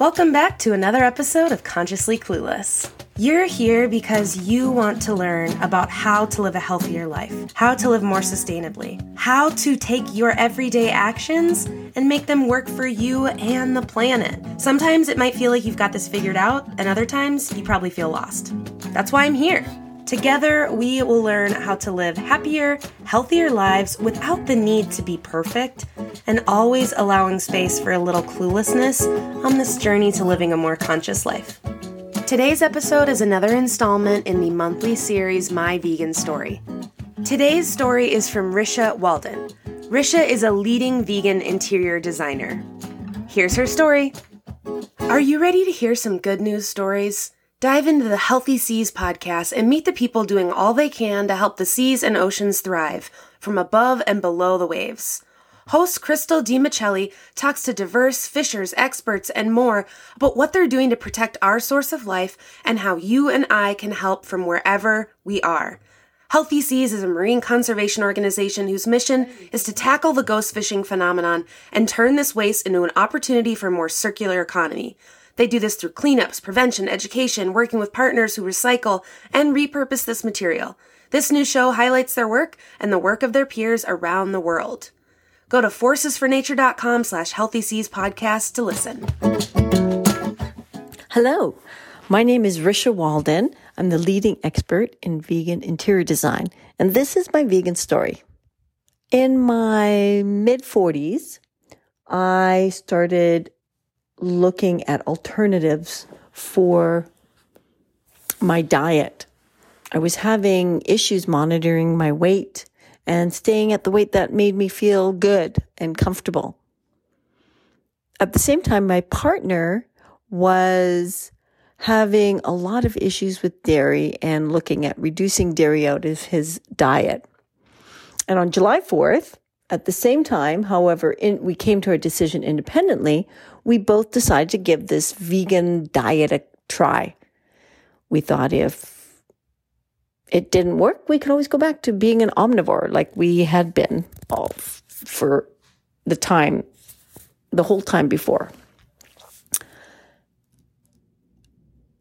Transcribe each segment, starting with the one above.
Welcome back to another episode of Consciously Clueless. You're here because you want to learn about how to live a healthier life, how to live more sustainably, how to take your everyday actions and make them work for you and the planet. Sometimes it might feel like you've got this figured out, and other times you probably feel lost. That's why I'm here. Together, we will learn how to live happier, healthier lives without the need to be perfect, and always allowing space for a little cluelessness on this journey to living a more conscious life. Today's episode is another installment in the monthly series My Vegan Story. Today's story is from Risha Walden. Risha is a leading vegan interior designer. Here's her story. Are you ready to hear some good news stories? Dive into the Healthy Seas podcast and meet the people doing all they can to help the seas and oceans thrive from above and below the waves. Host Crystal DiMiceli talks to diverse fishers, experts, and more about what they're doing to protect our source of life and how you and I can help from wherever we are. Healthy Seas is a marine conservation organization whose mission is to tackle the ghost fishing phenomenon and turn this waste into an opportunity for a more circular economy. They do this through cleanups, prevention, education, working with partners who recycle and repurpose this material. This new show highlights their work and the work of their peers around the world. Go to forcesfornature.com slash healthy seas podcast to listen. Hello, my name is Risha Walden. I'm the leading expert in vegan interior design, and this is my vegan story. In my mid 40s, I started looking at alternatives for my diet. I was having issues monitoring my weight and staying at the weight that made me feel good and comfortable. At the same time, my partner was having a lot of issues with dairy and looking at reducing dairy out of his diet. And on July 4th, at the same time, however, in, we came to our decision independently. We both decided to give this vegan diet a try. We thought if it didn't work, we could always go back to being an omnivore like we had been all for the time, the whole time before.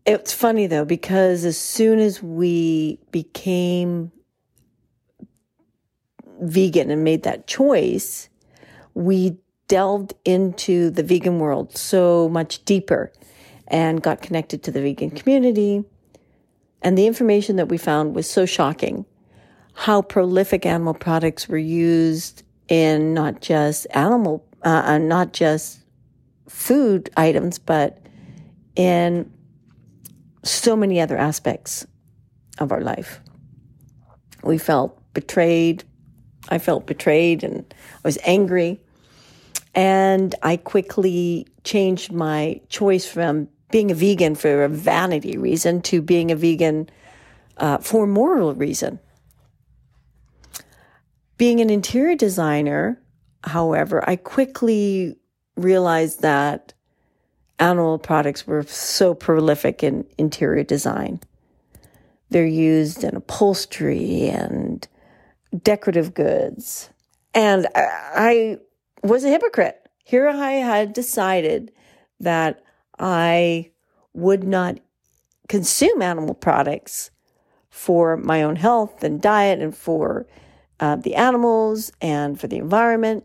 It's funny though, because as soon as we became vegan and made that choice, we delved into the vegan world so much deeper and got connected to the vegan community and the information that we found was so shocking how prolific animal products were used in not just animal, uh, uh, not just food items, but in so many other aspects of our life. We felt betrayed. I felt betrayed and I was angry. And I quickly changed my choice from being a vegan for a vanity reason to being a vegan uh, for moral reason. Being an interior designer, however, I quickly realized that animal products were so prolific in interior design. They're used in upholstery and decorative goods. And I, was a hypocrite. Here I had decided that I would not consume animal products for my own health and diet and for uh, the animals and for the environment.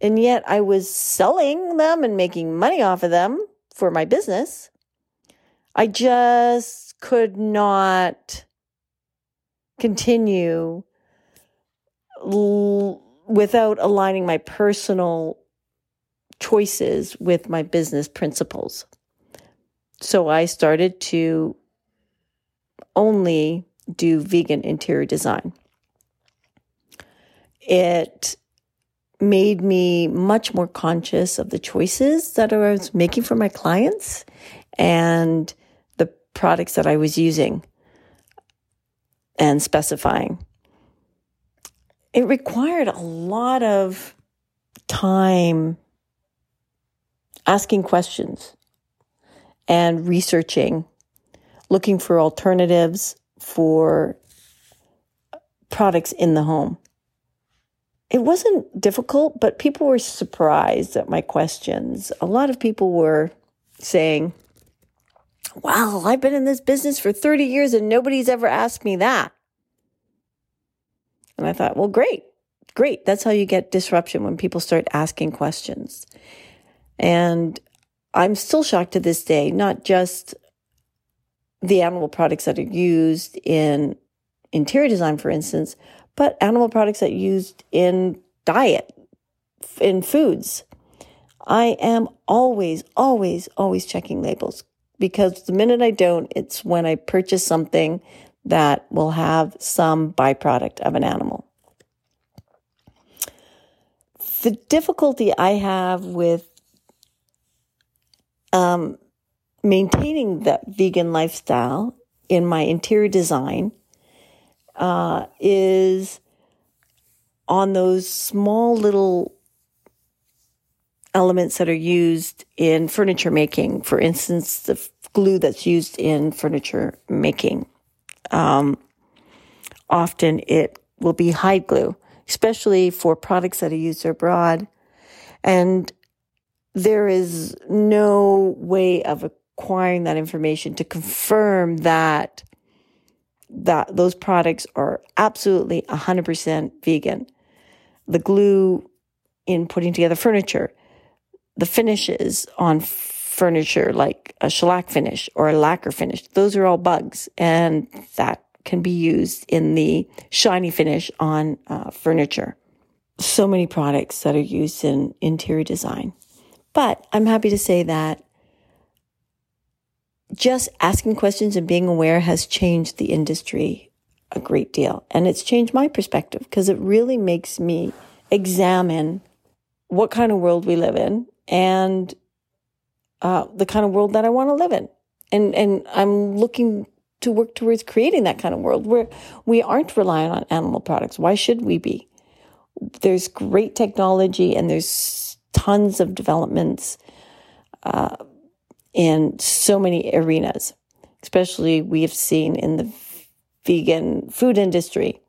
And yet I was selling them and making money off of them for my business. I just could not continue l- without aligning my personal choices with my business principles. So I started to only do vegan interior design. It made me much more conscious of the choices that I was making for my clients and the products that I was using and specifying. It required a lot of time asking questions and researching, looking for alternatives for products in the home. It wasn't difficult, but people were surprised at my questions. A lot of people were saying, Well, I've been in this business for 30 years and nobody's ever asked me that. And I thought, Well, great, great. That's how you get disruption when people start asking questions. And I'm still shocked to this day, not just the animal products that are used in interior design, for instance, but animal products that are used in diet, in foods. I am always, always, always checking labels because the minute I don't, it's when I purchase something that will have some byproduct of an animal. The difficulty I have with um, maintaining that vegan lifestyle in my interior design uh, is on those small little elements that are used in furniture making. For instance, the glue that's used in furniture making. Um, often it will be hide glue, especially for products that are used abroad. And there is no way of acquiring that information to confirm that that those products are absolutely 100% vegan. The glue in putting together furniture, the finishes on furniture like a shellac finish or a lacquer finish, those are all bugs and that can be used in the shiny finish on uh, furniture. So many products that are used in interior design. But I'm happy to say that just asking questions and being aware has changed the industry a great deal. And it's changed my perspective because it really makes me examine what kind of world we live in and uh, the kind of world that I want to live in. And, and I'm looking to work towards creating that kind of world where we aren't relying on animal products. Why should we be? There's great technology and there's tons of developments uh, in so many arenas, especially we have seen in the vegan food industry.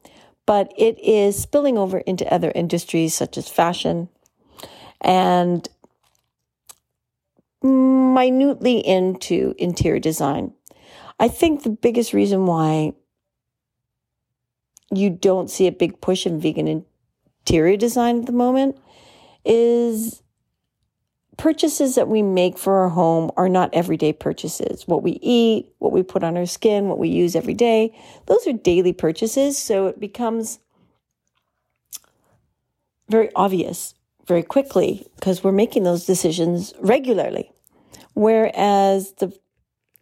But it is spilling over into other industries such as fashion and minutely into interior design. I think the biggest reason why you don't see a big push in vegan interior design at the moment is purchases that we make for our home are not everyday purchases. What we eat, what we put on our skin, what we use every day, those are daily purchases. So it becomes very obvious very quickly because we're making those decisions regularly. Whereas the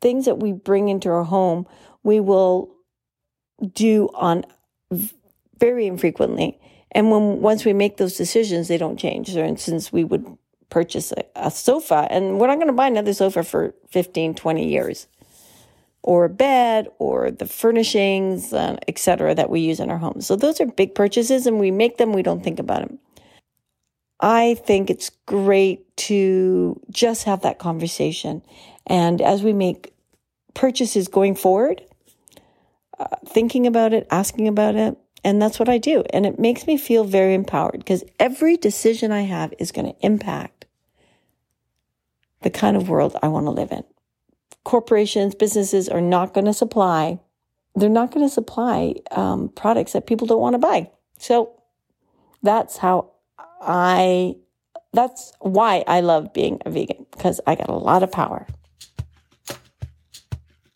things that we bring into our home, we will do on very infrequently. And when once we make those decisions, they don't change. For instance, we would purchase a, a sofa and we're not going to buy another sofa for 15, 20 years or a bed or the furnishings, uh, etc. that we use in our homes. So those are big purchases and we make them, we don't think about them. I think it's great to just have that conversation. And as we make purchases going forward, uh, thinking about it, asking about it, and that's what I do. And it makes me feel very empowered because every decision I have is going to impact the kind of world I want to live in. Corporations, businesses are not going to supply, they're not going to supply um, products that people don't want to buy. So that's how I, that's why I love being a vegan because I got a lot of power.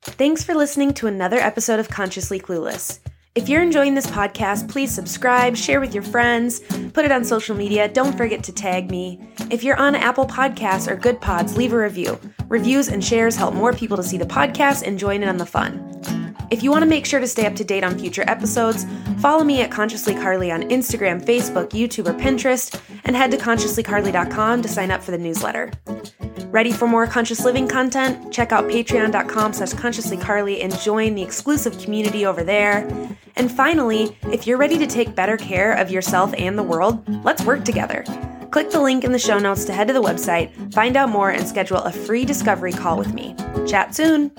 Thanks for listening to another episode of Consciously Clueless. If you're enjoying this podcast, please subscribe, share with your friends, put it on social media. Don't forget to tag me. If you're on Apple Podcasts or Good Pods, leave a review. Reviews and shares help more people to see the podcast and join in on the fun. If you want to make sure to stay up to date on future episodes, follow me at Consciously Carly on Instagram, Facebook, YouTube, or Pinterest, and head to consciouslycarly.com to sign up for the newsletter. Ready for more conscious living content? Check out patreon.com slash consciouslycarly and join the exclusive community over there. And finally, if you're ready to take better care of yourself and the world, let's work together. Click the link in the show notes to head to the website, find out more, and schedule a free discovery call with me. Chat soon!